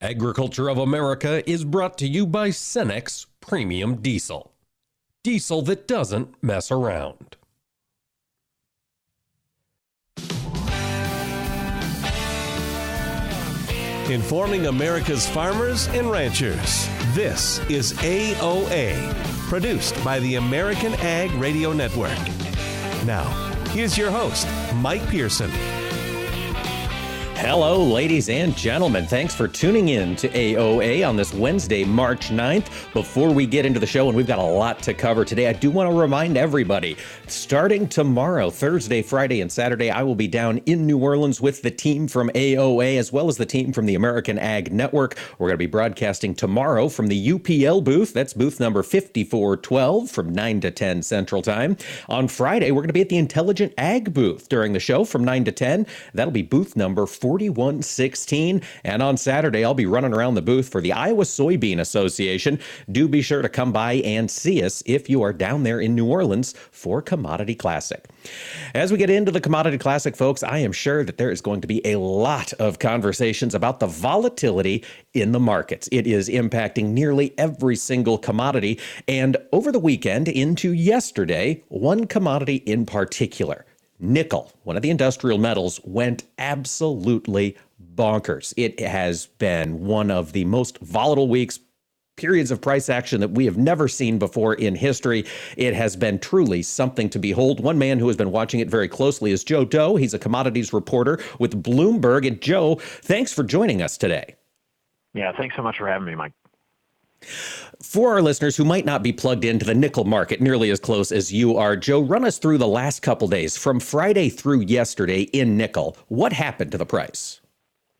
Agriculture of America is brought to you by Cenex Premium Diesel. Diesel that doesn't mess around. Informing America's farmers and ranchers. This is AOA, produced by the American Ag Radio Network. Now, here's your host, Mike Pearson. Hello, ladies and gentlemen. Thanks for tuning in to AOA on this Wednesday, March 9th. Before we get into the show, and we've got a lot to cover today, I do want to remind everybody starting tomorrow, Thursday, Friday, and Saturday, I will be down in New Orleans with the team from AOA as well as the team from the American Ag Network. We're going to be broadcasting tomorrow from the UPL booth. That's booth number 5412 from 9 to 10 Central Time. On Friday, we're going to be at the Intelligent Ag booth during the show from 9 to 10. That'll be booth number 4. 4116. And on Saturday, I'll be running around the booth for the Iowa Soybean Association. Do be sure to come by and see us if you are down there in New Orleans for Commodity Classic. As we get into the Commodity Classic, folks, I am sure that there is going to be a lot of conversations about the volatility in the markets. It is impacting nearly every single commodity. And over the weekend into yesterday, one commodity in particular Nickel, one of the industrial metals, went absolutely bonkers. It has been one of the most volatile weeks, periods of price action that we have never seen before in history. It has been truly something to behold. One man who has been watching it very closely is Joe Deaux. He's a commodities reporter with Bloomberg. And Joe, thanks for joining us today. Yeah, thanks so much for having me, Mike. For our listeners who might not be plugged into the nickel market nearly as close as you are, Joe, run us through the last couple days from Friday through yesterday in nickel. What happened to the price?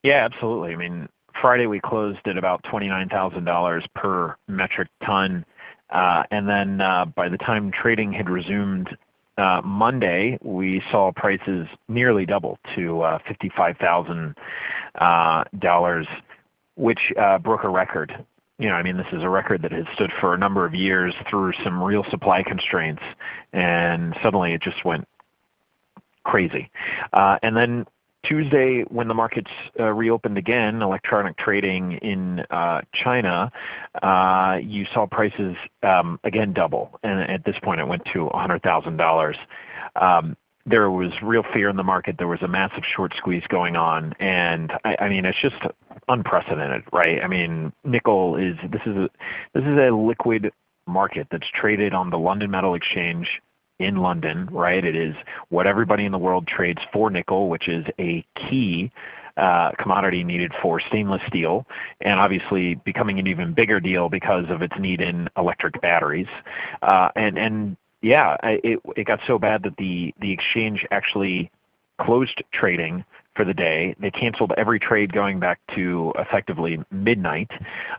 Yeah, absolutely. I mean, Friday we closed at about $29,000 per metric ton. Uh, and then uh, by the time trading had resumed uh, Monday, we saw prices nearly double to uh, $55,000, uh, which uh, broke a record you know, I mean, this is a record that has stood for a number of years through some real supply constraints, and suddenly it just went crazy. Uh, and then Tuesday, when the markets uh, reopened again, electronic trading in uh, China, uh, you saw prices um, again double, and at this point, it went to $100,000. Um, there was real fear in the market. There was a massive short squeeze going on, and I, mean, it's just unprecedented, right? I mean, nickel is this is a this is a liquid market that's traded on the London Metal Exchange in London, right? It is what everybody in the world trades for nickel, which is a key uh, commodity needed for stainless steel, and obviously becoming an even bigger deal because of its need in electric batteries. Uh, and and yeah, it it got so bad that the the exchange actually closed trading for the day. They canceled every trade going back to effectively midnight,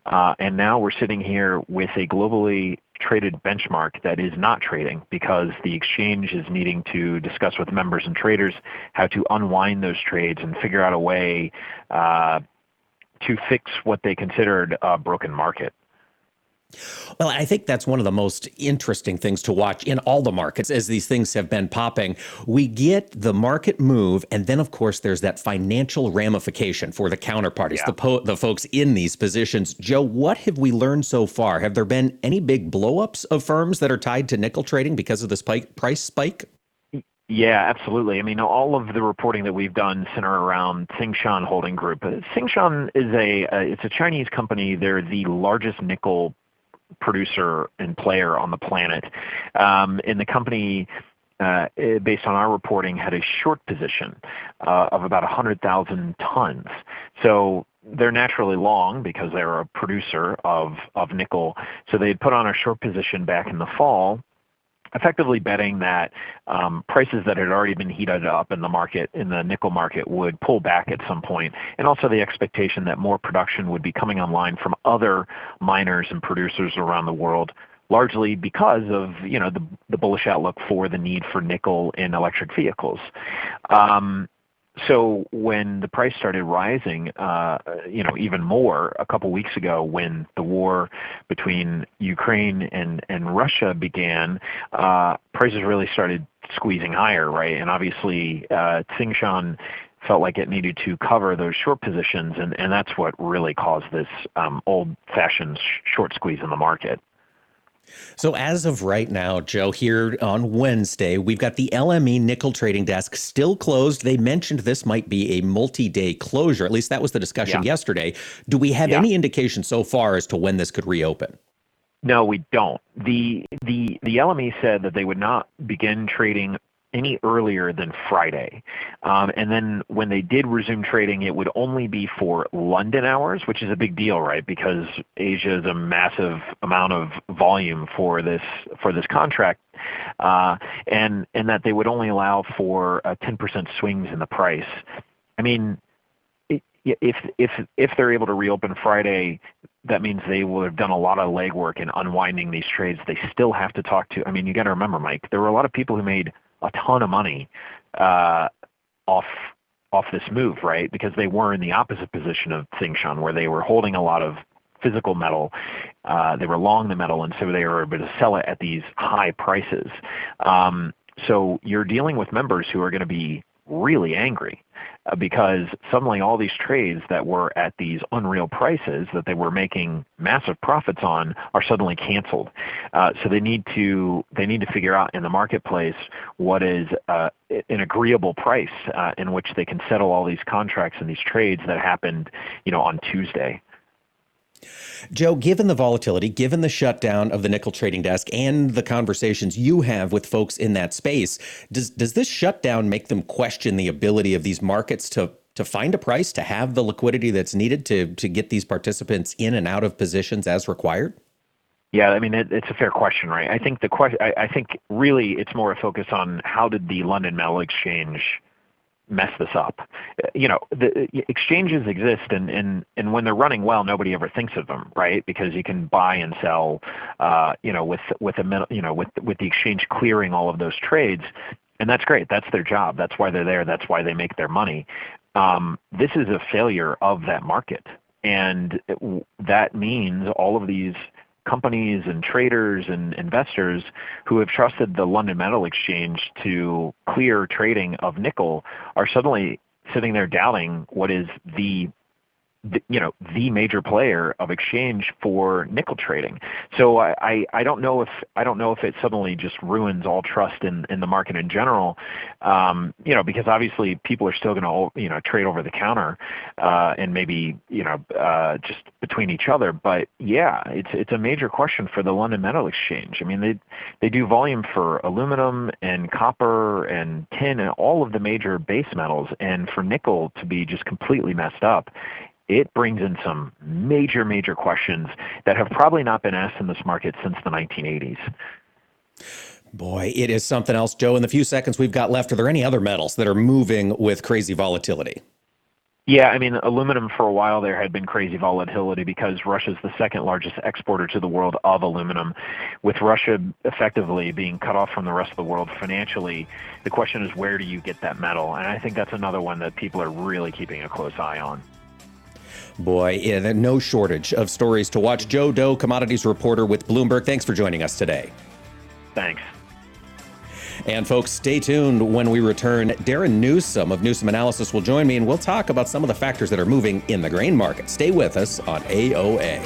uh, and now we're sitting here with a globally traded benchmark that is not trading because the exchange is needing to discuss with members and traders how to unwind those trades and figure out a way uh, to fix what they considered a broken market. Well, I think that's one of the most interesting things to watch in all the markets as these things have been popping. We get the market move, and then, of course, there's that financial ramification for the counterparties, yeah. the, po- the folks in these positions. Joe, what have we learned so far? Have there been any big blowups of firms that are tied to nickel trading because of this spike, price spike? Yeah, absolutely. I mean, all of the reporting that we've done center around Tsingshan Holding Group. Tsingshan is a uh, it's a Chinese company. They're the largest nickel producer and player on the planet. Um, and the company, uh, based on our reporting, had a short position uh, of about 100,000 tons. So they're naturally long because they're a producer of, of nickel. So they had put on a short position back in the fall effectively betting that um, prices that had already been heated up in the market, in the nickel market, would pull back at some point, and also the expectation that more production would be coming online from other miners and producers around the world largely because of you know the, the bullish outlook for the need for nickel in electric vehicles. So when the price started rising, uh, you know, even more a couple weeks ago, when the war between Ukraine and and Russia began, uh, prices really started squeezing higher, right? And obviously, uh, Tsingshan felt like it needed to cover those short positions, and, and that's what really caused this um, old-fashioned sh- short squeeze in the market. So, as of right now, Joe, here on Wednesday, we've got the LME nickel trading desk still closed. They mentioned this might be a multi day closure. At least that was the discussion yeah. yesterday. Do we have yeah. any indication so far as to when this could reopen? No, we don't. The the the LME said that they would not begin trading any earlier than Friday. Um, and then when they did resume trading, it would only be for London hours, which is a big deal, right? Because Asia is a massive amount of volume for this for this contract, uh, and and that they would only allow for uh, 10% swings in the price. I mean, if if if they're able to reopen Friday, that means they will have done a lot of legwork in unwinding these trades. They still have to talk to. I mean, you got to remember, Mike, there were a lot of people who made a ton of money uh, off off this move, right? Because they were in the opposite position of Tsingshan, where they were holding a lot of physical metal. Uh, they were long the metal, and so they were able to sell it at these high prices. Um, so you're dealing with members who are going to be really angry uh, because suddenly all these trades that were at these unreal prices that they were making massive profits on are suddenly canceled. Uh, so they need to they need to figure out in the marketplace what is uh, an agreeable price uh, in which they can settle all these contracts and these trades that happened, you know, on Tuesday. Joe, given the volatility, given the shutdown of the nickel trading desk and the conversations you have with folks in that space, does does this shutdown make them question the ability of these markets to to find a price to have the liquidity that's needed to to get these participants in and out of positions as required? Yeah, I mean it, it's a fair question, right? I think the question, I, I think really it's more a focus on how did the London Metal Exchange mess this up. You know, the exchanges exist, and and and when they're running well, nobody ever thinks of them, right? Because you can buy and sell, uh, you know, with with a you know with with the exchange clearing all of those trades, and that's great. That's their job. That's why they're there. That's why they make their money. Um, this is a failure of that market, and that means all of these companies and traders and investors who have trusted the London Metal Exchange to clear trading of nickel are suddenly sitting there doubting what is the you know the major player of exchange for nickel trading. So I, I, I don't know if I don't know if it suddenly just ruins all trust in, in the market in general. Um, you know because obviously people are still going to you know trade over the counter uh, and maybe you know uh, just between each other. But yeah, it's it's a major question for the London Metal Exchange. I mean they they do volume for aluminum and copper and tin and all of the major base metals, and for nickel to be just completely messed up it brings in some major, major questions that have probably not been asked in this market since the 1980s. Boy, it is something else. Joe, in the few seconds we've got left, are there any other metals that are moving with crazy volatility? Yeah, I mean, aluminum for a while there had been crazy volatility because Russia is the second largest exporter to the world of aluminum. With Russia effectively being cut off from the rest of the world financially, the question is where do you get that metal? And I think that's another one that people are really keeping a close eye on. Boy, yeah, no shortage of stories to watch. Joe Deaux, commodities reporter with Bloomberg. Thanks for joining us today. Thanks. And folks, stay tuned when we return. Darin Newsom of Newsom Analysis will join me, and we'll talk about some of the factors that are moving in the grain market. Stay with us on AOA.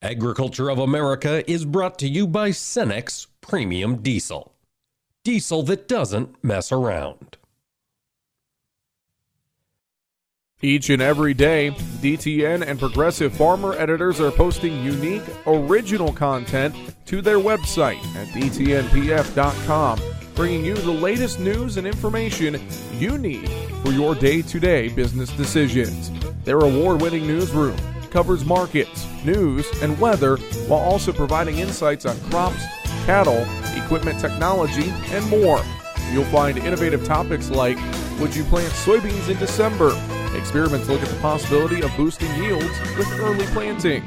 Agriculture of America is brought to you by Cenex Premium Diesel. Diesel that doesn't mess around. Each and every day, DTN and Progressive Farmer editors are posting unique, original content to their website at dtnpf.com, bringing you the latest news and information you need for your day to day business decisions. Their award winning newsroom covers markets, news, and weather while also providing insights on crops, cattle, equipment technology, and more. You'll find innovative topics like Would you plant soybeans in December? Experiments look at the possibility of boosting yields with early planting.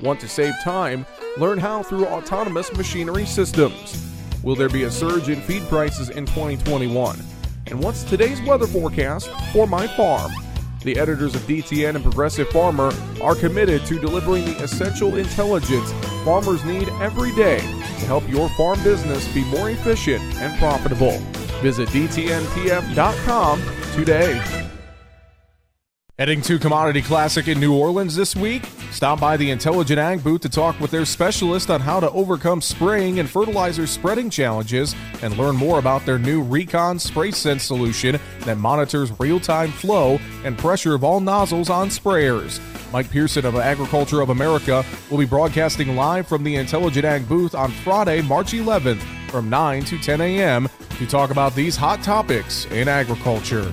Want to save time? Learn how through autonomous machinery systems. Will there be a surge in feed prices in 2021? And what's today's weather forecast for my farm? The editors of DTN and Progressive Farmer are committed to delivering the essential intelligence farmers need every day to help your farm business be more efficient and profitable. Visit DTNPF.com today. Heading to Commodity Classic in New Orleans this week? Stop by the Intelligent Ag booth to talk with their specialist on how to overcome spraying and fertilizer spreading challenges and learn more about their new Recon Spray Sense solution that monitors real time flow and pressure of all nozzles on sprayers. Mike Pearson of Agriculture of America will be broadcasting live from the Intelligent Ag booth on Friday, March 11th from 9 to 10 a.m. to talk about these hot topics in agriculture.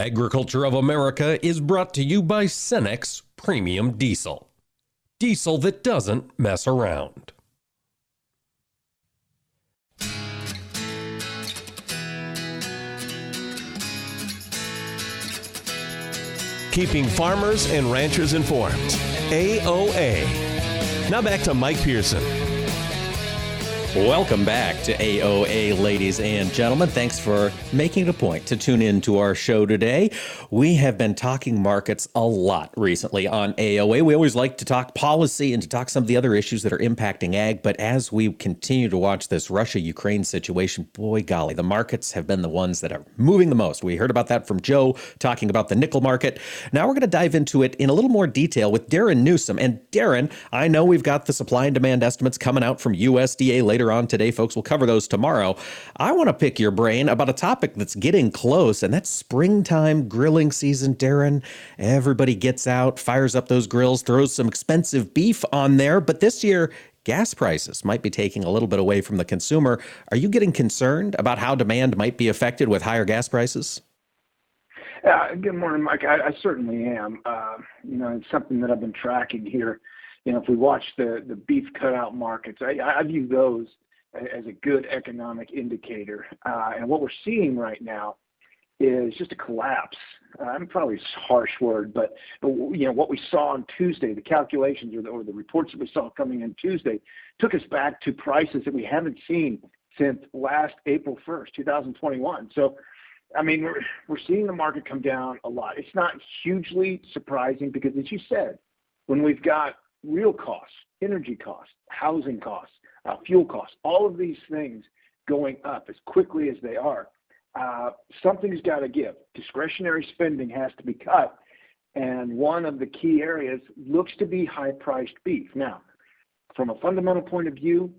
Agriculture of America is brought to you by Cenex Premium Diesel. Diesel that doesn't mess around. Keeping farmers and ranchers informed. AOA. Now back to Mike Pearson. Welcome back to AOA, ladies and gentlemen. Thanks for making it a point to tune in to our show today. We have been talking markets a lot recently on AOA. We always like to talk policy and to talk some of the other issues that are impacting ag. But as we continue to watch this Russia Ukraine situation, boy golly, the markets have been the ones that are moving the most. We heard about that from Joe talking about the nickel market. Now we're going to dive into it in a little more detail with Darin Newsom. And Darin, I know we've got the supply and demand estimates coming out from USDA later later on today, folks. We'll cover those tomorrow. I want to pick your brain about a topic that's getting close, and that's springtime grilling season, Darin. Everybody gets out, fires up those grills, throws some expensive beef on there. But this year, gas prices might be taking a little bit away from the consumer. Are you getting concerned about how demand might be affected with higher gas prices? Good morning, Mike. I, I certainly am. Uh, you know, it's something that I've been tracking here you know, if we watch the the beef cutout markets, I, I view those as a good economic indicator. Uh, and what we're seeing right now is just a collapse. Uh, I'm probably a harsh word, but you know what we saw on Tuesday, the calculations or the, or the reports that we saw coming in Tuesday, took us back to prices that we haven't seen since last April 1st, 2021. So, I mean, we're we're seeing the market come down a lot. It's not hugely surprising because, as you said, when we've got real costs, energy costs, housing costs, uh, fuel costs, all of these things going up as quickly as they are, uh, something's got to give. Discretionary spending has to be cut. And one of the key areas looks to be high priced beef. Now, from a fundamental point of view,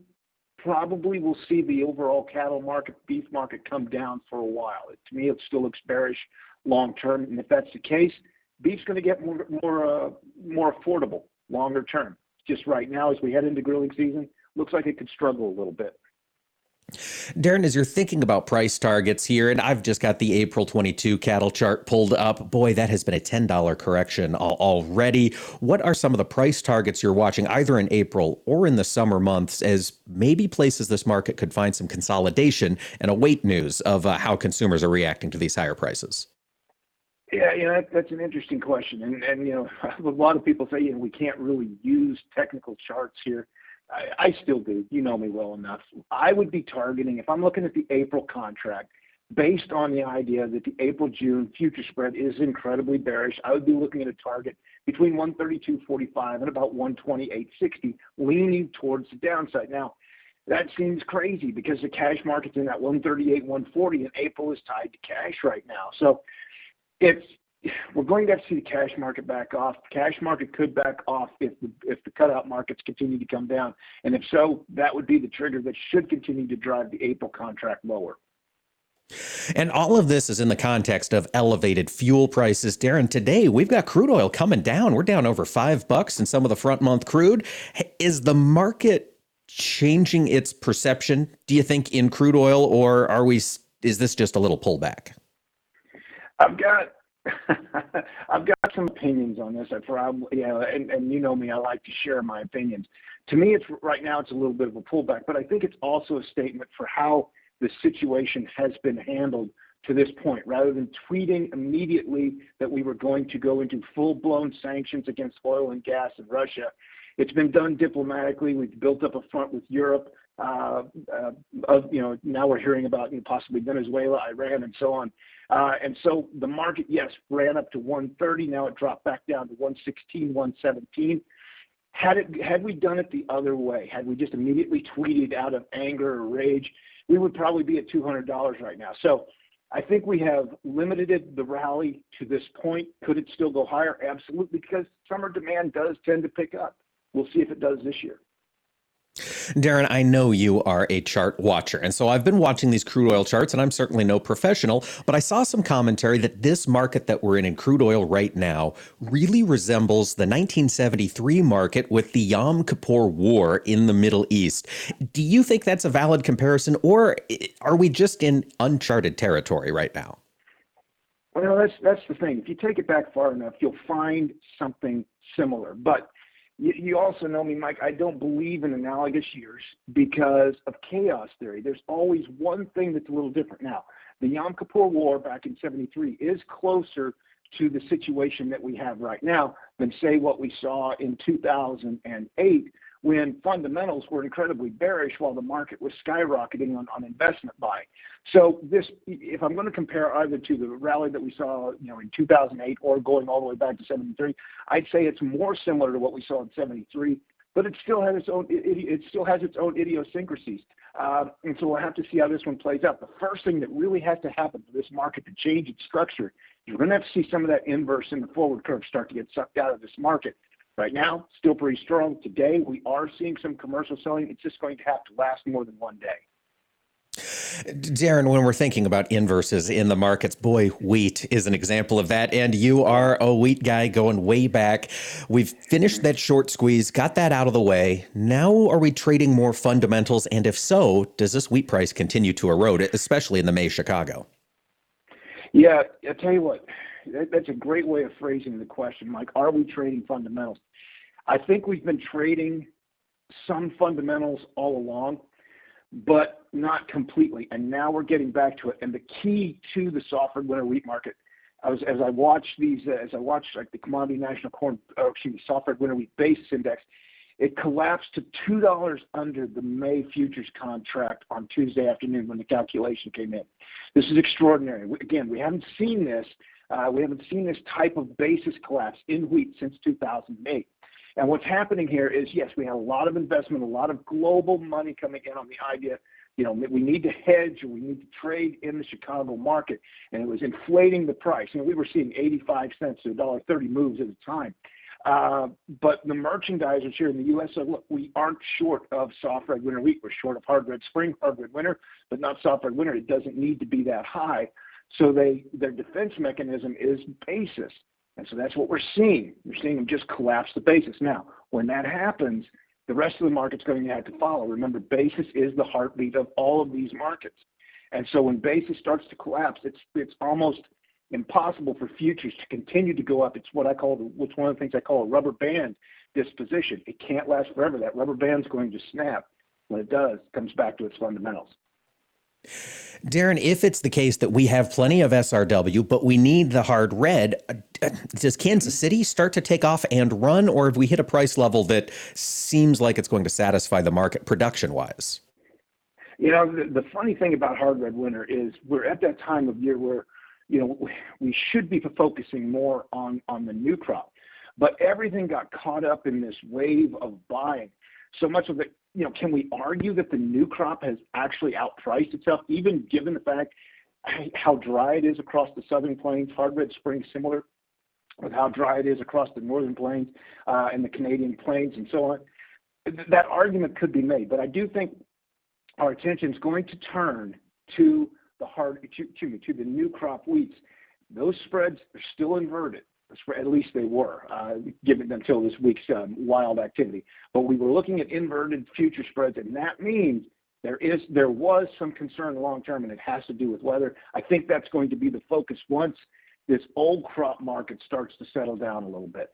probably we'll see the overall cattle market, beef market come down for a while. To me, it still looks bearish long term. And if that's the case, beef's going to get more, more, uh, more affordable longer term. Just right now, as we head into grilling season, looks like it could struggle a little bit. Darin, as you're thinking about price targets here, and I've just got the April 22 cattle chart pulled up. Boy, that has been a $10 correction already. What are some of the price targets you're watching either in April or in the summer months as maybe places this market could find some consolidation and await news of uh, how consumers are reacting to these higher prices? Yeah, you know, that, that's an interesting question. And, you know, a lot of people say, you know, we can't really use technical charts here. I, I still do. You know me well enough. I would be targeting, if I'm looking at the April contract, based on the idea that the April June future spread is incredibly bearish, I would be looking at a target between 132.45 and about 128.60, leaning towards the downside. Now, that seems crazy because the cash market's in that 138, 140, and April is tied to cash right now. So we're going to have to see the cash market back off. The cash market could back off if the if the cutout markets continue to come down, and if so, that would be the trigger that should continue to drive the April contract lower. And all of this is in the context of elevated fuel prices. Darin, today we've got crude oil coming down. We're down over five bucks in some of the front month crude. Is the market changing its perception, do you think, in crude oil, or are we is this just a little pullback? I've got I've got some opinions on this. I probably, you know, and, and you know me, I like to share my opinions. To me, it's right now it's a little bit of a pullback, but I think it's also a statement for how the situation has been handled to this point. Rather than tweeting immediately that we were going to go into full-blown sanctions against oil and gas in Russia, it's been done diplomatically. We've built up a front with Europe. Uh, uh, of, you know, now we're hearing about possibly Venezuela, Iran, and so on. Uh, and so the market, yes, ran up to 130. Now it dropped back down to 116, 117. Had it had we done it the other way, had we just immediately tweeted out of anger or rage, we would probably be at $200 right now. So I think we have limited the rally to this point. Could it still go higher? Absolutely, because summer demand does tend to pick up. We'll see if it does this year. Darin, I know you are a chart watcher. And so I've been watching these crude oil charts, and I'm certainly no professional, but I saw some commentary that this market that we're in in crude oil right now really resembles the 1973 market with the Yom Kippur War in the Middle East. Do you think that's a valid comparison, or are we just in uncharted territory right now? Well, that's that's the thing. If you take it back far enough, you'll find something similar. But you, you also know me, Mike. I don't believe in analogous years because of chaos theory. There's always one thing that's a little different. Now, the Yom Kippur War back in 73 is closer to the situation that we have right now than, say, what we saw in 2008 when fundamentals were incredibly bearish while the market was skyrocketing on, on investment buying. So this, if I'm going to compare either to the rally that we saw, you know, in 2008 or going all the way back to 73, I'd say it's more similar to what we saw in 73, but it still has its own, it, it still has its own idiosyncrasies. Uh, and so we'll have to see how this one plays out. The first thing that really has to happen for this market to change its structure, you're going to have to see some of that inverse in the forward curve start to get sucked out of this market. Right now, still pretty strong. Today, we are seeing some commercial selling. It's just going to have to last more than one day. Darin, when we're thinking about inverses in the markets, boy, wheat is an example of that. And you are a wheat guy going way back. We've finished that short squeeze, got that out of the way. Now, are we trading more fundamentals? And if so, does this wheat price continue to erode, especially in the May Chicago? Yeah, I'll tell you what, that's a great way of phrasing the question, Mike. Are we trading fundamentals? I think we've been trading some fundamentals all along, but not completely. And now we're getting back to it. And the key to the soft winter wheat market, as, as I watch these, uh, as I watch like the commodity national corn, or excuse me, soft winter wheat basis index, it collapsed to two dollars under the May futures contract on Tuesday afternoon when the calculation came in. This is extraordinary. Again, we haven't seen this uh, we haven't seen this type of basis collapse in wheat since 2008. And what's happening here is, yes, we had a lot of investment, a lot of global money coming in on the idea, you know, we need to hedge or we need to trade in the Chicago market, and it was inflating the price. You know, we were seeing 85 cents to $1.30 moves at a time. Uh, but the merchandisers here in the U.S. said, look, we aren't short of soft red winter wheat. We're short of hard red spring, hard red winter, but not soft red winter. It doesn't need to be that high. So they their defense mechanism is basis. And so that's what we're seeing. We're seeing them just collapse the basis. Now, when that happens, the rest of the market's going to have to follow. Remember, basis is the heartbeat of all of these markets. And so when basis starts to collapse, it's it's almost impossible for futures to continue to go up. It's what I call the, it's one of the things I call a rubber band disposition. It can't last forever. That rubber band's going to snap. When it does, it comes back to its fundamentals. Darin, if it's the case that we have plenty of SRW, but we need the hard red, does Kansas City start to take off and run, or have we hit a price level that seems like it's going to satisfy the market production wise? You know, the, the funny thing about hard red winter is we're at that time of year where, you know, we should be focusing more on on the new crop, but everything got caught up in this wave of buying. So much of it you know, can we argue that the new crop has actually outpriced itself, even given the fact how dry it is across the southern plains, hard red spring similar with how dry it is across the northern plains uh, and the Canadian plains and so on. That argument could be made, but I do think our attention is going to turn to the hard, to, the new crop wheats. Those spreads are still inverted at least they were, uh, given until this week's um, wild activity. But we were looking at inverted future spreads, and that means there is there was some concern long term, and it has to do with weather. I think that's going to be the focus once this old crop market starts to settle down a little bit.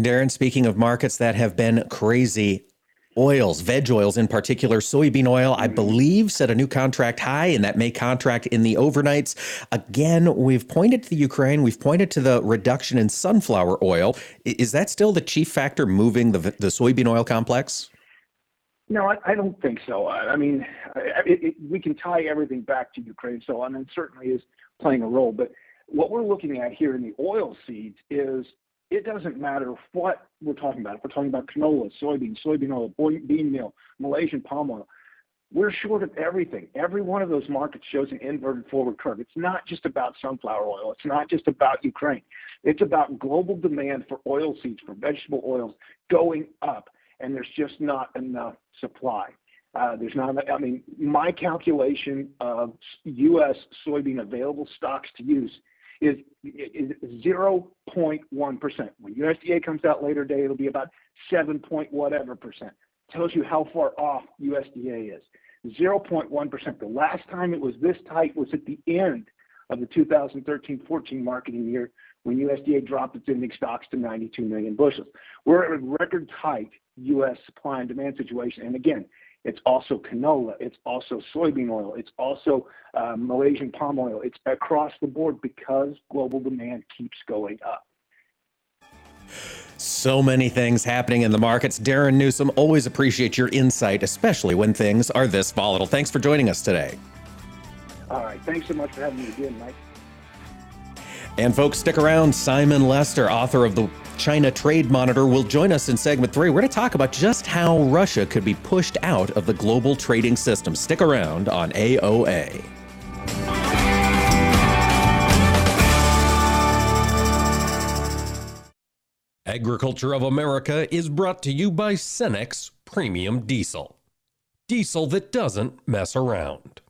Darin, speaking of markets that have been crazy, oils, veg oils in particular, soybean oil, I mm-hmm. believe, set a new contract high, and that may contract in the overnights. Again, we've pointed to the Ukraine, we've pointed to the reduction in sunflower oil. Is that still the chief factor moving the, the soybean oil complex? No, I, I don't think so. I, I mean, it, it, we can tie everything back to Ukraine, so I mean, certainly is playing a role. But what we're looking at here in the oil seeds is it doesn't matter what we're talking about. If we're talking about canola, soybean, soybean oil, bean meal, Malaysian palm oil, we're short of everything. Every one of those markets shows an inverted forward curve. It's not just about sunflower oil. It's not just about Ukraine. It's about global demand for oil seeds, for vegetable oils going up, and there's just not enough supply. Uh, there's not. I mean, my calculation of U.S. soybean available stocks to use is, is 0.1%. When USDA comes out later today, it'll be about 7 point whatever percent. Tells you how far off USDA is. 0.1%. The last time it was this tight was at the end of the 2013-14 marketing year when USDA dropped its ending stocks to 92 million bushels. We're at a record tight U.S. supply and demand situation. And again, it's also canola. It's also soybean oil. It's also uh, Malaysian palm oil. It's across the board because global demand keeps going up. So many things happening in the markets. Darin Newsom, always appreciate your insight, especially when things are this volatile. Thanks for joining us today. All right. Thanks so much for having me again, Mike. And folks, stick around. Simon Lester, author of the China Trade Monitor, will join us in segment three. We're going to talk about just how Russia could be pushed out of the global trading system. Stick around on AOA. Agriculture of America is brought to you by Cenex Premium Diesel. Diesel that doesn't mess around.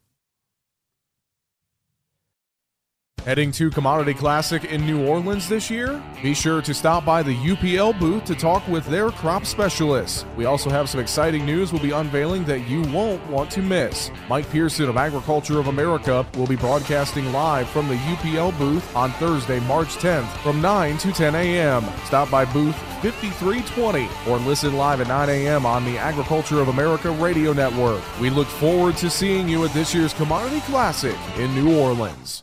Heading to Commodity Classic in New Orleans this year? Be sure to stop by the UPL booth to talk with their crop specialists. We also have some exciting news we'll be unveiling that you won't want to miss. Mike Pearson of Agriculture of America will be broadcasting live from the UPL booth on Thursday, March 10th from 9 to 10 a.m. Stop by booth 5320 or listen live at 9 a.m. on the Agriculture of America radio network. We look forward to seeing you at this year's Commodity Classic in New Orleans.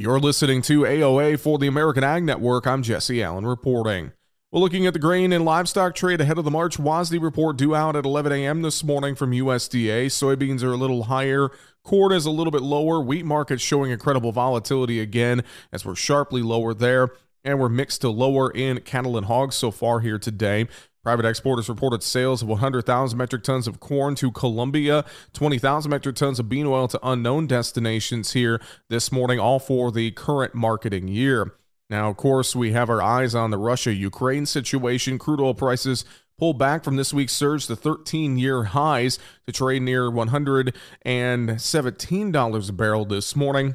You're listening to AOA for the American Ag Network. I'm Jesse Allen reporting. Well, looking at the grain and livestock trade ahead of the March WASDE report due out at 11 a.m. this morning from USDA. Soybeans are a little higher. Corn is a little bit lower. Wheat markets showing incredible volatility again as we're sharply lower there. And we're mixed to lower in cattle and hogs so far here today. Private exporters reported sales of 100,000 metric tons of corn to Colombia, 20,000 metric tons of bean oil to unknown destinations here this morning, all for the current marketing year. Now, of course, we have our eyes on the Russia Ukraine situation. Crude oil prices pulled back from this week's surge to 13 year highs to trade near $117 a barrel this morning.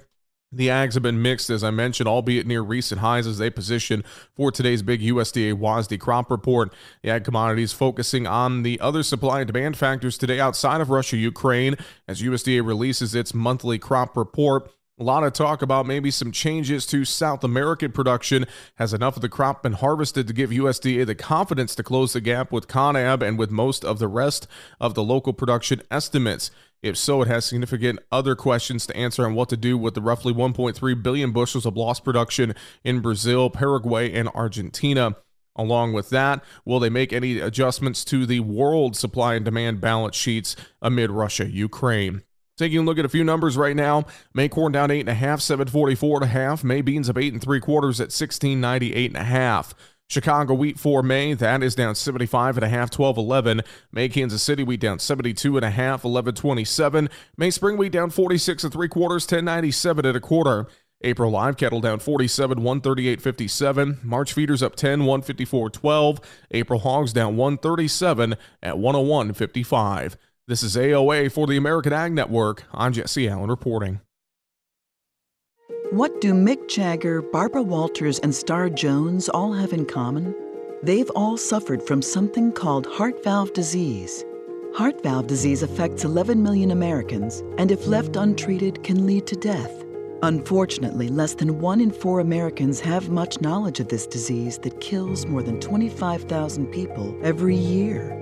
The ags have been mixed, as I mentioned, albeit near recent highs as they position for today's big USDA WASDE crop report. The ag commodities focusing on the other supply and demand factors today outside of Russia Ukraine as USDA releases its monthly crop report. A lot of talk about maybe some changes to South American production. Has enough of the crop been harvested to give USDA the confidence to close the gap with CONAB and with most of the rest of the local production estimates? If so, it has significant other questions to answer on what to do with the roughly 1.3 billion bushels of lost production in Brazil, Paraguay, and Argentina. Along with that, will they make any adjustments to the world supply and demand balance sheets amid Russia Ukraine? Taking a look at a few numbers right now. May corn down eight and a half, seven forty four and a half. May beans up eight and three quarters at sixteen ninety eight and a half. Chicago wheat for May, that is down 75 and a half, 1211. May Kansas City wheat down 72 and a half, 1127. May spring wheat down 46 and three quarters, 1097 at a quarter. April live cattle down 47, 138.57. March feeders up 10, 154.12. April hogs down 137 at 101.55. This is AOA for the American Ag Network. I'm Jesse Allen reporting. What do Mick Jagger, Barbara Walters, and Star Jones all have in common? They've all suffered from something called heart valve disease. Heart valve disease affects 11 million Americans and, if left untreated, can lead to death. Unfortunately, less than one in four Americans have much knowledge of this disease that kills more than 25,000 people every year.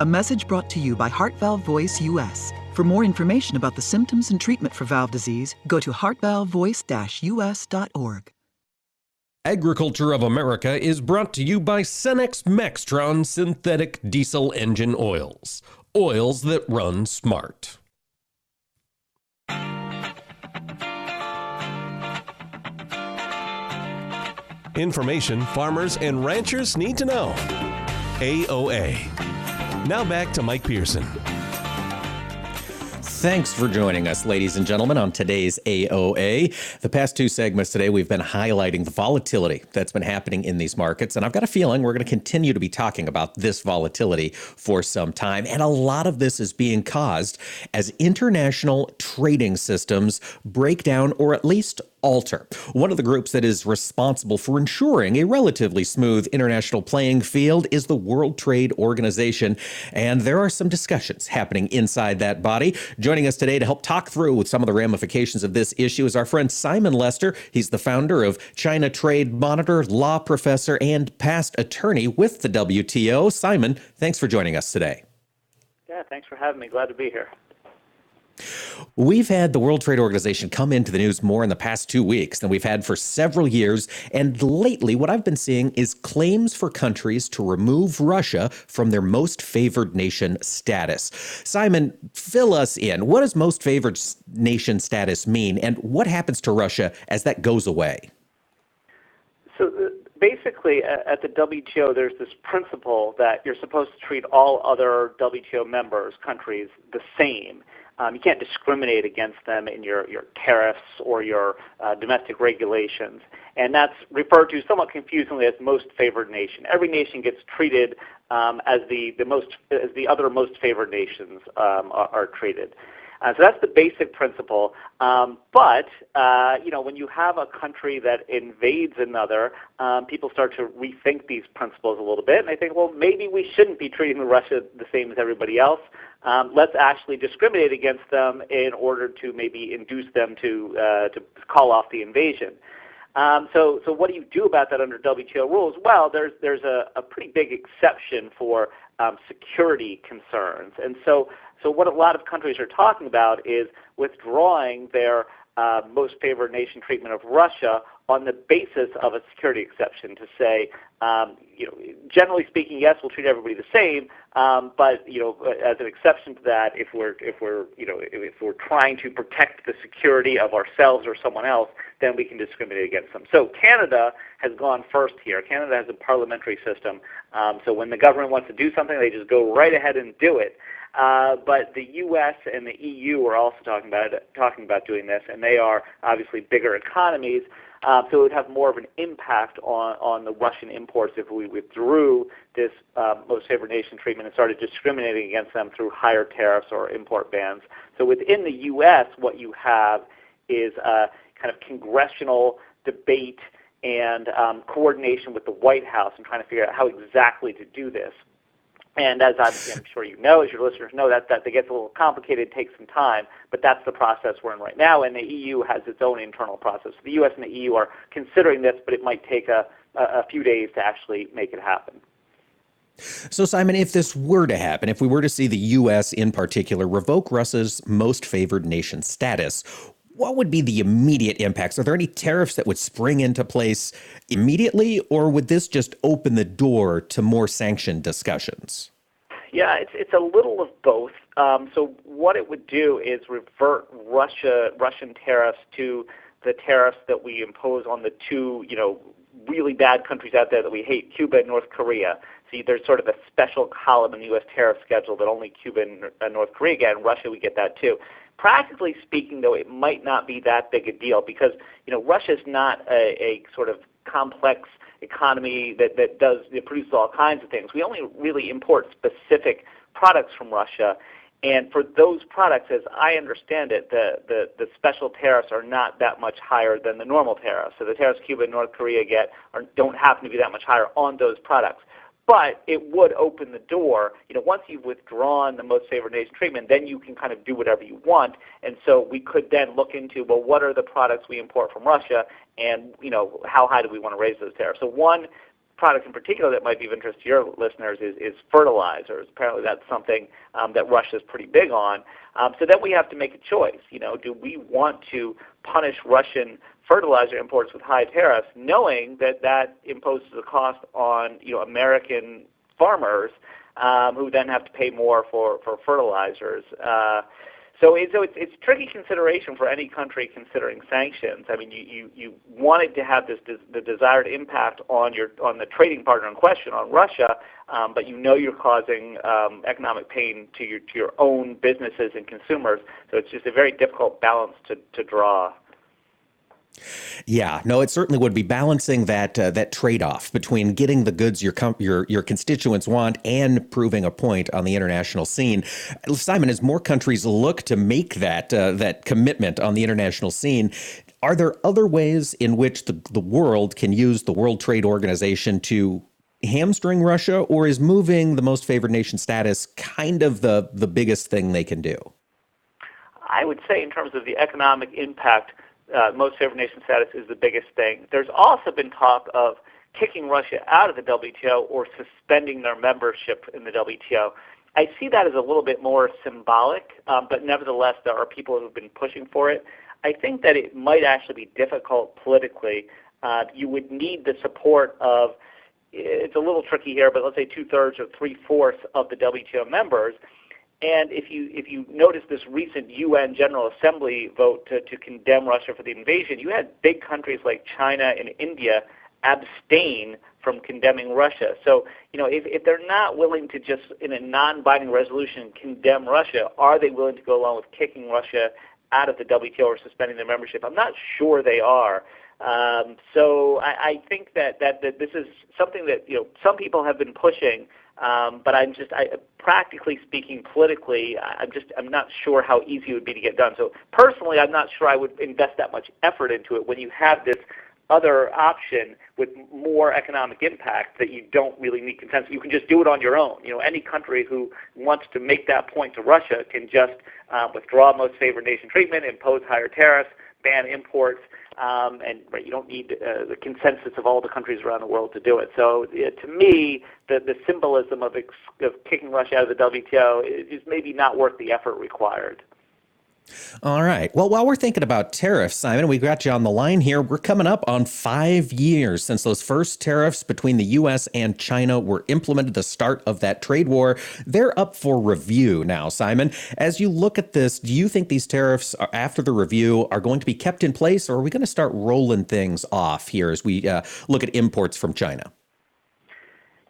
A message brought to you by Heart Valve Voice US. For more information about the symptoms and treatment for valve disease, go to heartvalvevoice-us.org. Agriculture of America is brought to you by Cenex Maxtron synthetic diesel engine oils. Oils that run smart. Information farmers and ranchers need to know. AOA. Now back to Mike Pearson. Thanks for joining us, ladies and gentlemen, on today's AOA. The past two segments today, we've been highlighting the volatility that's been happening in these markets. And I've got a feeling we're going to continue to be talking about this volatility for some time. And a lot of this is being caused as international trading systems break down or at least Alter, one of the groups that is responsible for ensuring a relatively smooth international playing field is the World Trade Organization, and there are some discussions happening inside that body. Joining us today to help talk through with some of the ramifications of this issue is our friend Simon Lester. He's the founder of China Trade Monitor, law professor, and past attorney with the WTO. Simon, thanks for joining us today. Yeah, thanks for having me. Glad to be here. We've had the World Trade Organization come into the news more in the past two weeks than we've had for several years. And lately, what I've been seeing is claims for countries to remove Russia from their most favored nation status. Simon, fill us in. What does most favored nation status mean? And what happens to Russia as that goes away? So, uh, basically, at the WTO, there's this principle that you're supposed to treat all other WTO members, countries, the same. Um, you can't discriminate against them in your, your tariffs or your uh, domestic regulations. And that's referred to somewhat confusingly as most favored nation. Every nation gets treated um, as the, the most as the other most favored nations um, are, are treated. Uh, so that's the basic principle. Um, but uh, you know, when you have a country that invades another, um, people start to rethink these principles a little bit, and they think, well, maybe we shouldn't be treating the Russia the same as everybody else. Um, let's actually discriminate against them in order to maybe induce them to uh, to call off the invasion. Um, so, so what do you do about that under WTO rules? Well, there's there's a, a pretty big exception for um, security concerns, and so so what a lot of countries are talking about is withdrawing their uh, most favored nation treatment of Russia on the basis of a security exception to say, um, you know, generally speaking, yes, we'll treat everybody the same, um, but you know, as an exception to that, if we're if we're you know if we're trying to protect the security of ourselves or someone else, then we can discriminate against them. So Canada has gone first here. Canada has a parliamentary system, um, so when the government wants to do something, they just go right ahead and do it. Uh, but the U.S. and the EU are also talking about talking about doing this, and they are obviously bigger economies. Uh, so it would have more of an impact on, on the Russian imports if we withdrew this uh, most favored nation treatment and started discriminating against them through higher tariffs or import bans. So within the U.S., what you have is a kind of congressional debate and um, coordination with the White House and trying to figure out how exactly to do this. And as I'm, I'm, sure you know, as your listeners know, that, that it gets a little complicated, takes some time, but that's the process we're in right now. And the EU has its own internal process. The U.S. and the EU are considering this, but it might take a, a few days to actually make it happen. So, Simon, if this were to happen, if we were to see the U.S. in particular revoke Russia's most favored nation status, what would be the immediate impacts? Are there any tariffs that would spring into place immediately, or would this just open the door to more sanction discussions? Yeah, it's it's a little of both. Um, so what it would do is revert Russia Russian tariffs to the tariffs that we impose on the two, you know, really bad countries out there that we hate, Cuba and North Korea. See, there's sort of a special column in the U.S. tariff schedule that only Cuba and North Korea get. and Russia, we get that too. Practically speaking, though, it might not be that big a deal because you know Russia is not a, a sort of complex economy that that does that produces all kinds of things. We only really import specific products from Russia, and for those products, as I understand it, the, the, the special tariffs are not that much higher than the normal tariffs. So the tariffs Cuba and North Korea get are, don't happen to be that much higher on those products but it would open the door. You know, once you've withdrawn the most favored nation treatment, then you can kind of do whatever you want. And so we could then look into, well, what are the products we import from Russia, and you know, how high do we want to raise those tariffs? So one product in particular that might be of interest to your listeners is, is fertilizers. Apparently, that's something um, that Russia is pretty big on. Um, so then we have to make a choice. You know, do we want to punish Russian fertilizer imports with high tariffs, knowing that that imposes a cost on you know American farmers um, who then have to pay more for for fertilizers. Uh, so, it, so it's it's tricky consideration for any country considering sanctions. I mean, you you, you wanted to have this, this the desired impact on your on the trading partner in question, on Russia, um, but you know you're causing um, economic pain to your to your own businesses and consumers. So it's just a very difficult balance to to draw. Yeah, no, it certainly would be balancing that uh, that trade off between getting the goods your com- your your constituents want and proving a point on the international scene. Simon, as more countries look to make that uh, that commitment on the international scene, are there other ways in which the the world can use the World Trade Organization to hamstring Russia, or is moving the most favored nation status kind of the the biggest thing they can do? I would say, in terms of the economic impact uh, most favored nation status is the biggest thing. There's also been talk of kicking Russia out of the WTO or suspending their membership in the WTO. I see that as a little bit more symbolic, um, but nevertheless, there are people who have been pushing for it. I think that it might actually be difficult politically. Uh, you would need the support of, it's a little tricky here, but let's say two thirds or three fourths of the WTO members. And if you if you notice this recent UN General Assembly vote to, to condemn Russia for the invasion, you had big countries like China and India abstain from condemning Russia. So, you know, if, if they're not willing to just in a non-binding resolution condemn Russia, are they willing to go along with kicking Russia out of the WTO or suspending their membership? I'm not sure they are. Um, so I, I think that, that that this is something that you know some people have been pushing um, but I'm just, I, practically speaking, politically, I'm just, I'm not sure how easy it would be to get done. So personally, I'm not sure I would invest that much effort into it when you have this other option with more economic impact that you don't really need consensus. You can just do it on your own. You know, any country who wants to make that point to Russia can just uh, withdraw most favored nation treatment, impose higher tariffs, ban imports, um, and right, you don't need uh, the consensus of all the countries around the world to do it. So uh, to me, the, the symbolism of, ex- of kicking Russia out of the WTO is is maybe not worth the effort required. All right. Well, while we're thinking about tariffs, Simon, we got you on the line here. We're coming up on five years since those first tariffs between the U.S. and China were implemented, the start of that trade war. They're up for review now, Simon. As you look at this, do you think these tariffs, are, after the review, are going to be kept in place, or are we going to start rolling things off here as we uh, look at imports from China?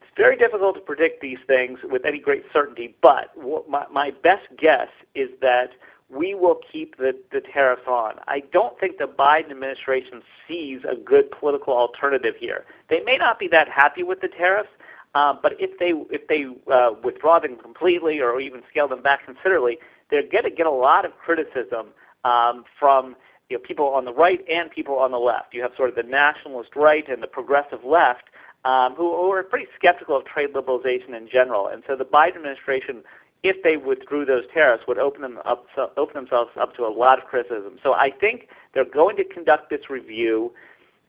It's very difficult to predict these things with any great certainty, but my, my best guess is that we will keep the, the tariffs on. I don't think the Biden administration sees a good political alternative here. They may not be that happy with the tariffs, uh, but if they if they uh, withdraw them completely or even scale them back considerably, they're going to get a lot of criticism um, from you know, people on the right and people on the left. You have sort of the nationalist right and the progressive left um, who, who are pretty skeptical of trade liberalization in general. And so the Biden administration if they withdrew those tariffs, would open them up, open themselves up to a lot of criticism. So I think they're going to conduct this review,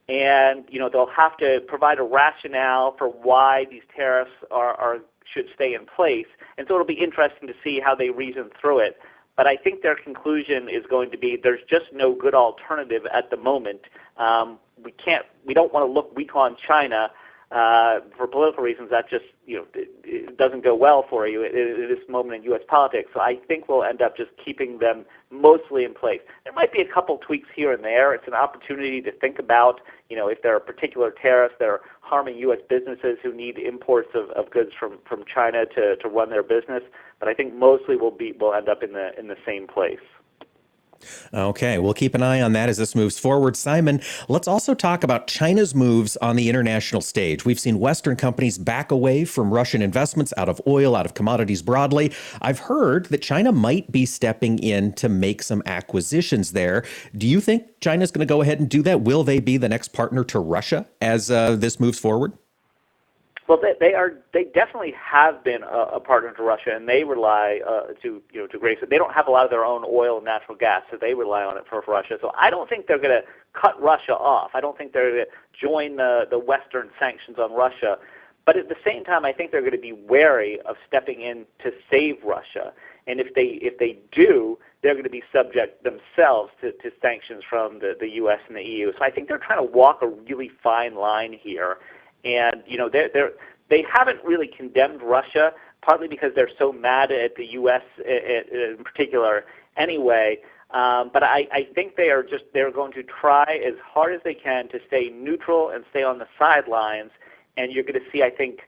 and you know they'll have to provide a rationale for why these tariffs are, are should stay in place. And so it'll be interesting to see how they reason through it. But I think their conclusion is going to be there's just no good alternative at the moment. Um, we can't, we don't want to look weak on China uh, for political reasons, that just you know it, it doesn't go well for you at, at this moment in U.S. politics. So I think we'll end up just keeping them mostly in place. There might be a couple tweaks here and there. It's an opportunity to think about you know if there are particular tariffs that are harming U.S. businesses who need imports of, of goods from from China to to run their business. But I think mostly we'll be we'll end up in the in the same place. Okay, we'll keep an eye on that as this moves forward. Simon, let's also talk about China's moves on the international stage. We've seen Western companies back away from Russian investments out of oil, out of commodities broadly. I've heard that China might be stepping in to make some acquisitions there. Do you think China's going to go ahead and do that? Will they be the next partner to Russia as uh, this moves forward? Well, they, they are. They definitely have been a, a partner to Russia, and they rely uh, to you know to great. They don't have a lot of their own oil and natural gas, so they rely on it for, for Russia. So I don't think they're going to cut Russia off. I don't think they're going to join the the Western sanctions on Russia. But at the same time, I think they're going to be wary of stepping in to save Russia. And if they if they do, they're going to be subject themselves to, to sanctions from the, the U.S. and the EU. So I think they're trying to walk a really fine line here and you know they're, they're they haven't really condemned Russia, partly because they're so mad at the U.S. in particular. Anyway, um, but I, I think they are just they're going to try as hard as they can to stay neutral and stay on the sidelines. And you're going to see, I think,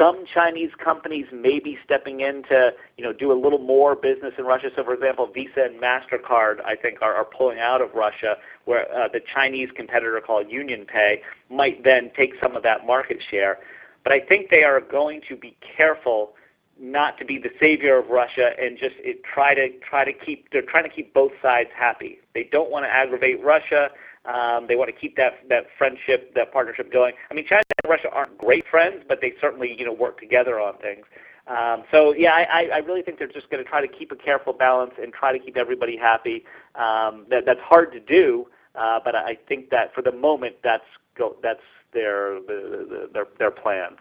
some Chinese companies may be stepping in to you know do a little more business in Russia. So, for example, Visa and Mastercard, I think, are, are pulling out of Russia, where uh, the Chinese competitor called UnionPay might then take some of that market share. But I think they are going to be careful not to be the savior of Russia and just it, try to try to keep they're trying to keep both sides happy. They don't want to aggravate Russia. Um, they want to keep that that friendship, that partnership going. I mean, China and Russia aren't great friends, but they certainly you know work together on things. Um, so yeah, I, I really think they're just going to try to keep a careful balance and try to keep everybody happy. Um, that, that's hard to do, uh, but I think that for the moment, that's go, that's their the, the, their their plan.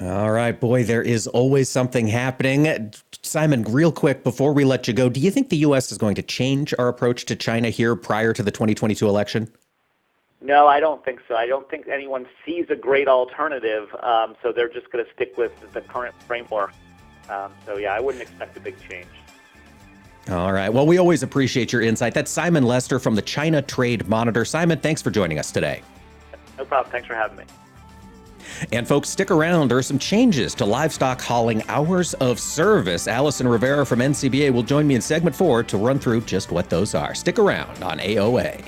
All right, boy, there is always something happening. Simon, real quick before we let you go, do you think the U.S. is going to change our approach to China here prior to the 2022 election? No, I don't think so. I don't think anyone sees a great alternative, um, so they're just going to stick with the current framework. Um, so, yeah, I wouldn't expect a big change. All right. Well, we always appreciate your insight. That's Simon Lester from the China Trade Monitor. Simon, thanks for joining us today. No problem. Thanks for having me. And folks, stick around. There are some changes to livestock hauling hours of service. Allison Rivera from NCBA will join me in segment four to run through just what those are. Stick around on AOA.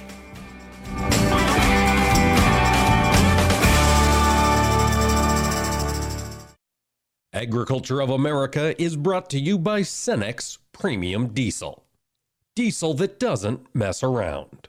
Agriculture of America is brought to you by Cenex Premium Diesel. Diesel that doesn't mess around.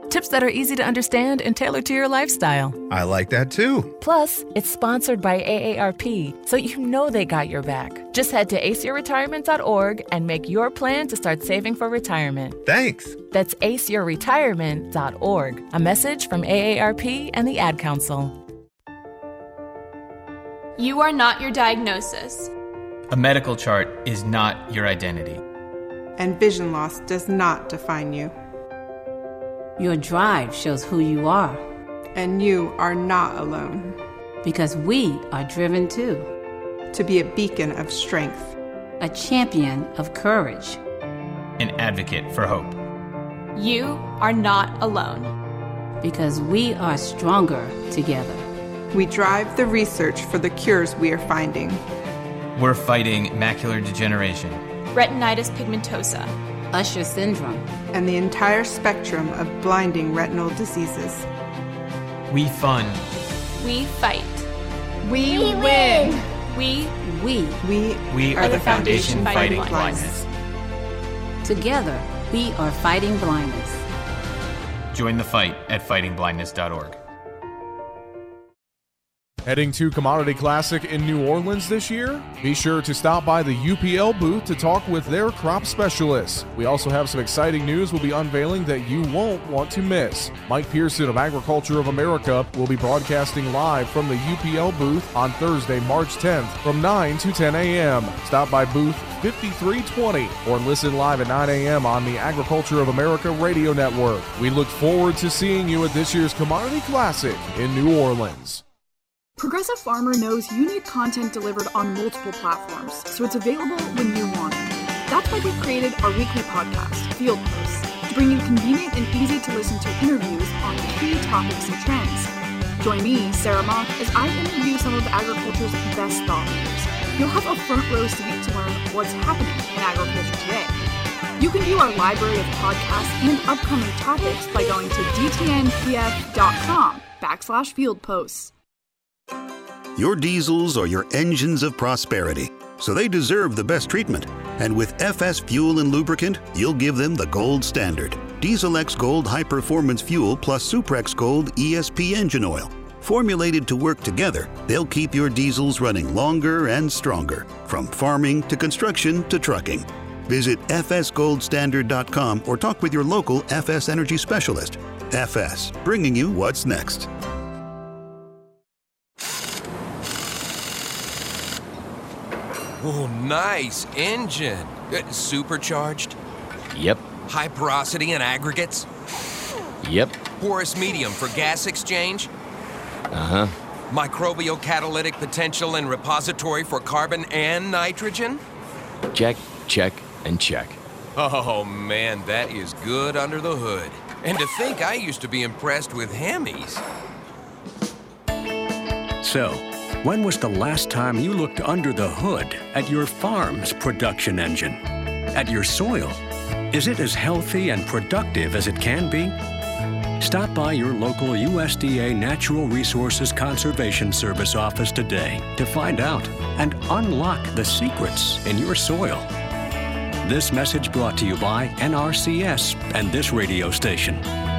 Tips that are easy to understand and tailored to your lifestyle. I like that too. Plus, it's sponsored by AARP, so you know they got your back. Just head to aceyourretirement.org and make your plan to start saving for retirement. Thanks. That's aceyourretirement.org. A message from AARP and the Ad Council. You are not your diagnosis. A medical chart is not your identity. And vision loss does not define you. Your drive shows who you are. And you are not alone. Because we are driven too. To be a beacon of strength, a champion of courage, an advocate for hope. You are not alone. Because we are stronger together. We drive the research for the cures we are finding. We're fighting macular degeneration, retinitis pigmentosa Usher syndrome, and the entire spectrum of blinding retinal diseases. We fund. We fight. We, we win. win. We we we we are, are the, the foundation, foundation fighting blindness. blindness. Together, we are fighting blindness. Join the fight at fightingblindness.org. Heading to Commodity Classic in New Orleans this year? Be sure to stop by the UPL booth to talk with their crop specialists. We also have some exciting news we'll be unveiling that you won't want to miss. Mike Pearson of Agriculture of America will be broadcasting live from the UPL booth on Thursday, March 10th from 9 to 10 a.m. Stop by booth 5320 or listen live at 9 a.m. on the Agriculture of America radio network. We look forward to seeing you at this year's Commodity Classic in New Orleans. Progressive Farmer knows you need content delivered on multiple platforms, so it's available when you want it. That's why we created our weekly podcast, Field Posts, to bring you convenient and easy to listen to interviews on key topics and trends. Join me, Sarah Mock, as I interview some of agriculture's best thought leaders. You'll have a front row seat to learn what's happening in agriculture today. You can view our library of podcasts and upcoming topics by going to dtnpf.com backslash field posts. Your diesels are your engines of prosperity, so they deserve the best treatment. And with FS Fuel and Lubricant, you'll give them the gold standard. Diesel X Gold High Performance Fuel plus Suprex Gold ESP engine oil. Formulated to work together, they'll keep your diesels running longer and stronger, from farming to construction to trucking. Visit fsgoldstandard.com or talk with your local FS Energy specialist. FS, bringing you what's next. Oh, nice engine. Uh, supercharged? Yep. High porosity and aggregates? Yep. Porous medium for gas exchange? Uh huh. Microbial catalytic potential and repository for carbon and nitrogen? Check, check, and check. Oh man, that is good under the hood. And to think I used to be impressed with Hemis. So, when was the last time you looked under the hood at your farm's production engine? At your soil? Is it as healthy and productive as it can be? Stop by your local USDA Natural Resources Conservation Service office today to find out and unlock the secrets in your soil. This message brought to you by NRCS and this radio station.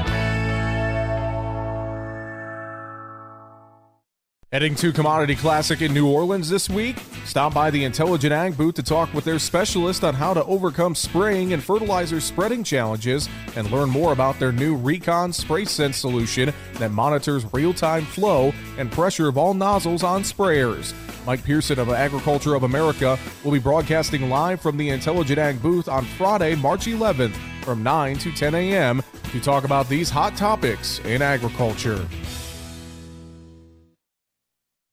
Heading to Commodity Classic in New Orleans this week? Stop by the Intelligent Ag booth to talk with their specialist on how to overcome spraying and fertilizer spreading challenges and learn more about their new Recon Spray Sense solution that monitors real time flow and pressure of all nozzles on sprayers. Mike Pearson of Agriculture of America will be broadcasting live from the Intelligent Ag booth on Friday, March 11th from 9 to 10 a.m. to talk about these hot topics in agriculture.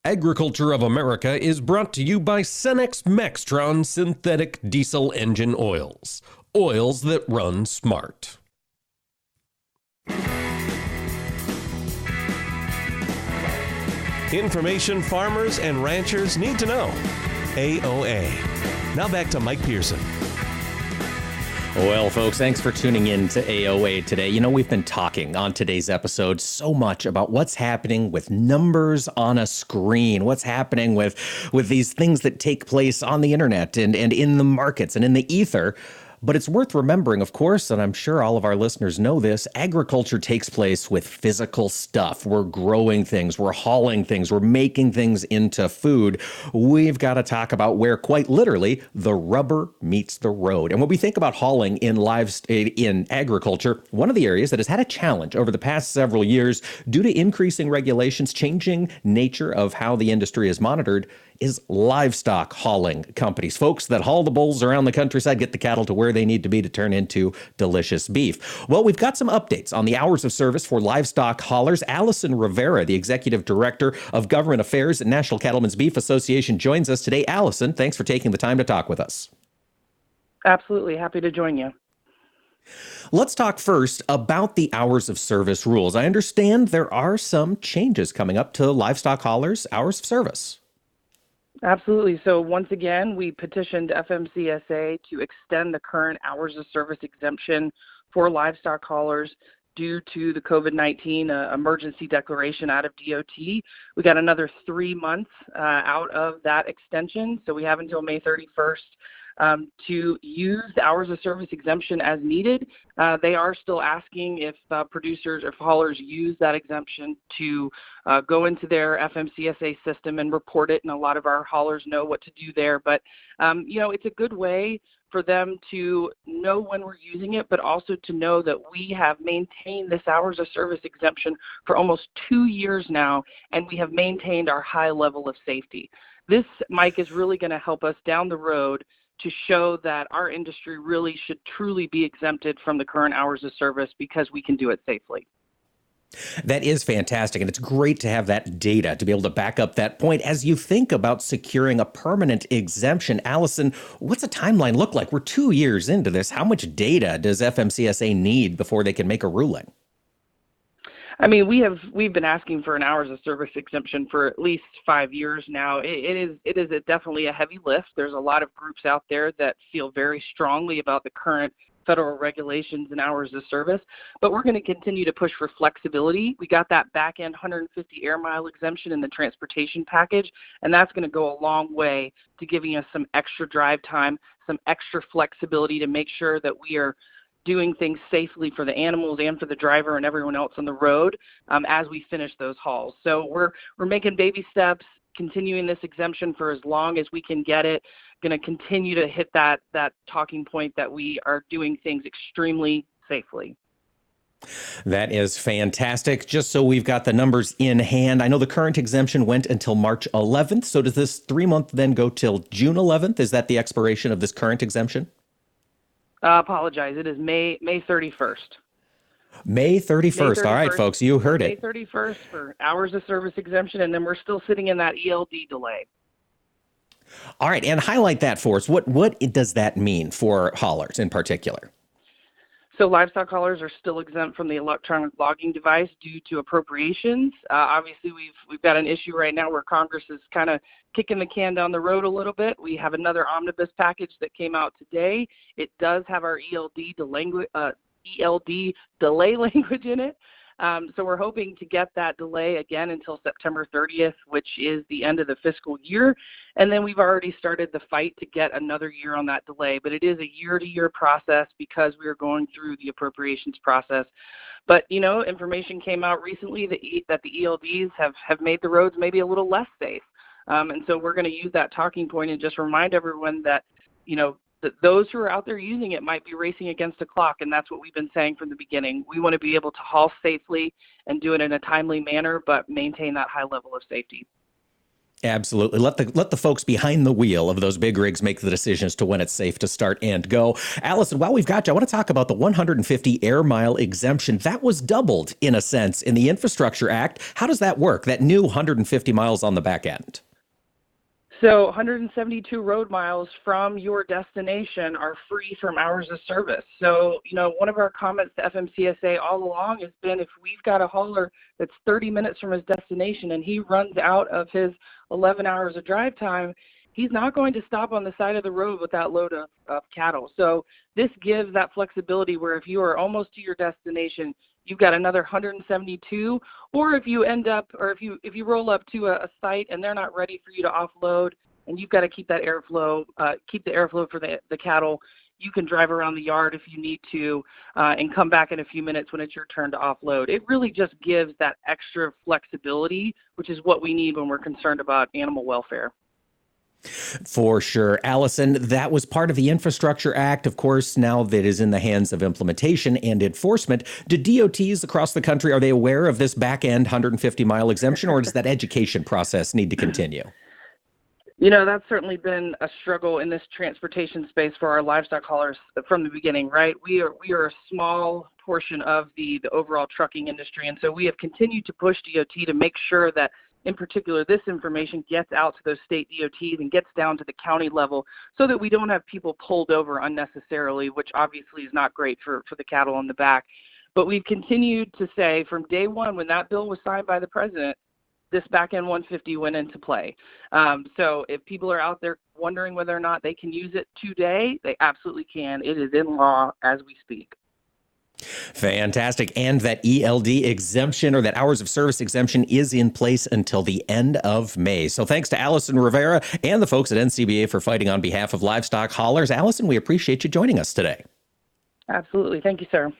Agriculture of America is brought to you by Cenex Maxtron synthetic diesel engine oils. Oils that run smart. Information farmers and ranchers need to know. AOA. Now back to Mike Pearson. Well, folks, thanks for tuning in to AOA today. You know, we've been talking on today's episode so much about what's happening with numbers on a screen, what's happening with with these things that take place on the internet and, and in the markets and in the ether. But it's worth remembering, of course, and I'm sure all of our listeners know this agriculture takes place with physical stuff. We're growing things, we're hauling things, we're making things into food. We've got to talk about where, quite literally, the rubber meets the road. And when we think about hauling in live in agriculture, one of the areas that has had a challenge over the past several years due to increasing regulations, changing nature of how the industry is monitored, is livestock hauling companies, folks that haul the bulls around the countryside, get the cattle to where they need to be to turn into delicious beef. Well, we've got some updates on the hours of service for livestock haulers. Allison Rivera, the executive director of government affairs at National Cattlemen's Beef Association, joins us today. Allison, thanks for taking the time to talk with us. Absolutely. Happy to join you. Let's talk first about the hours of service rules. I understand there are some changes coming up to livestock haulers' hours of service. Absolutely. So once again, we petitioned FMCSA to extend the current hours of service exemption for livestock haulers due to the COVID 19 uh, emergency declaration out of DOT. We got another three months uh, out of that extension. So we have until May 31st um, to use the hours of service exemption as needed. Uh, they are still asking if uh, producers or haulers use that exemption to uh, go into their FMCSA system and report it, and a lot of our haulers know what to do there. But um, you know, it's a good way for them to know when we're using it, but also to know that we have maintained this hours of service exemption for almost two years now, and we have maintained our high level of safety. This, Mike, is really going to help us down the road to show that our industry really should truly be exempted from the current hours of service because we can do it safely. That is fantastic. And it's great to have that data to be able to back up that point. As you think about securing a permanent exemption, Allison, what's a timeline look like? We're two years into this. How much data does FMCSA need before they can make a ruling? I mean, we have we've been asking for an hours of service exemption for at least five years now. it, it is it is a, definitely a heavy lift. There's a lot of groups out there that feel very strongly about the current federal regulations and hours of service, but we're going to continue to push for flexibility. We got that back end 150 air mile exemption in the transportation package, and that's going to go a long way to giving us some extra drive time, some extra flexibility to make sure that we are doing things safely for the animals and for the driver and everyone else on the road um, as we finish those hauls. So we're we're making baby steps, continuing this exemption for as long as we can get it. Going to continue to hit that that talking point that we are doing things extremely safely. That is fantastic. Just so we've got the numbers in hand, I know the current exemption went until March 11th. So does this three month then go till June 11th? Is that the expiration of this current exemption? I apologize. It is May May 31st. May 31st. May 31st. All right, folks, you heard May it. May 31st for hours of service exemption, and then we're still sitting in that ELD delay. All right, and highlight that for us. What what does that mean for haulers in particular? So livestock haulers are still exempt from the electronic logging device due to appropriations. Uh, obviously, we've we've got an issue right now where Congress is kind of kicking the can down the road a little bit. We have another omnibus package that came out today. It does have our ELD uh, ELD delay language in it. Um, so we're hoping to get that delay again until September 30th, which is the end of the fiscal year. And then we've already started the fight to get another year on that delay. But it is a year to year process because we are going through the appropriations process. But, you know, information came out recently that, that the ELDs have, have made the roads maybe a little less safe. Um, and so we're going to use that talking point and just remind everyone that, you know, that those who are out there using it might be racing against the clock, and that's what we've been saying from the beginning. We want to be able to haul safely and do it in a timely manner, but maintain that high level of safety. Absolutely. Let the let the folks behind the wheel of those big rigs make the decisions to when it's safe to start and go. Allison, while we've got you, I want to talk about the 150 air mile exemption. That was doubled in a sense in the Infrastructure Act. How does that work? That new 150 miles on the back end? So 172 road miles from your destination are free from hours of service. So, you know, one of our comments to FMCSA all along has been if we've got a hauler that's 30 minutes from his destination and he runs out of his 11 hours of drive time, he's not going to stop on the side of the road with that load of, of cattle. So this gives that flexibility where if you are almost to your destination, you've got another 172 or if you end up or if you if you roll up to a, a site and they're not ready for you to offload and you've got to keep that airflow uh, keep the airflow for the, the cattle you can drive around the yard if you need to uh, and come back in a few minutes when it's your turn to offload. It really just gives that extra flexibility which is what we need when we're concerned about animal welfare for sure. Allison, that was part of the Infrastructure Act. Of course, now that is in the hands of implementation and enforcement. Do DOTs across the country, are they aware of this back end 150 mile exemption or does that education process need to continue? You know, that's certainly been a struggle in this transportation space for our livestock haulers from the beginning, right? We are we are a small portion of the the overall trucking industry and so we have continued to push DOT to make sure that in particular, this information gets out to those state DOTs and gets down to the county level so that we don't have people pulled over unnecessarily, which obviously is not great for, for the cattle on the back. But we've continued to say from day one when that bill was signed by the president, this back end 150 went into play. Um, so if people are out there wondering whether or not they can use it today, they absolutely can. It is in law as we speak. Fantastic. And that ELD exemption or that hours of service exemption is in place until the end of May. So thanks to Allison Rivera and the folks at NCBA for fighting on behalf of livestock haulers. Allison, we appreciate you joining us today. Absolutely. Thank you, sir.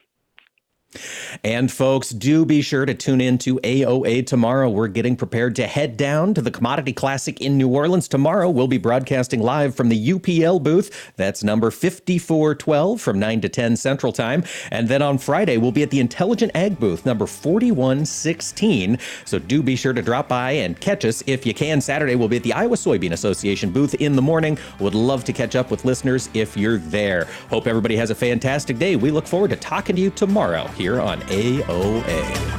And folks, do be sure to tune in to AOA tomorrow. We're getting prepared to head down to the Commodity Classic in New Orleans. Tomorrow, we'll be broadcasting live from the UPL booth. That's number 5412 from 9 to 10 Central Time. And then on Friday, we'll be at the Intelligent Ag booth, number 4116. So do be sure to drop by and catch us if you can. Saturday, we'll be at the Iowa Soybean Association booth in the morning. Would love to catch up with listeners if you're there. Hope everybody has a fantastic day. We look forward to talking to you tomorrow here on AOA.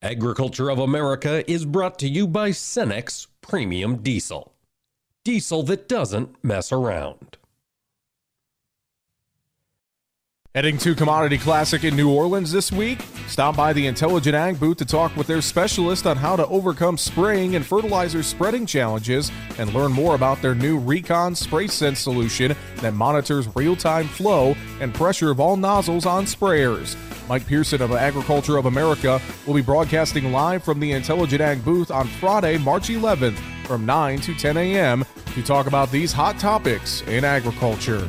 Agriculture of America is brought to you by Cenex Premium Diesel. Diesel that doesn't mess around. Heading to Commodity Classic in New Orleans this week? Stop by the Intelligent Ag booth to talk with their specialist on how to overcome spraying and fertilizer spreading challenges and learn more about their new Recon Spray Sense solution that monitors real time flow and pressure of all nozzles on sprayers. Mike Pearson of Agriculture of America will be broadcasting live from the Intelligent Ag booth on Friday, March 11th from 9 to 10 a.m. to talk about these hot topics in agriculture.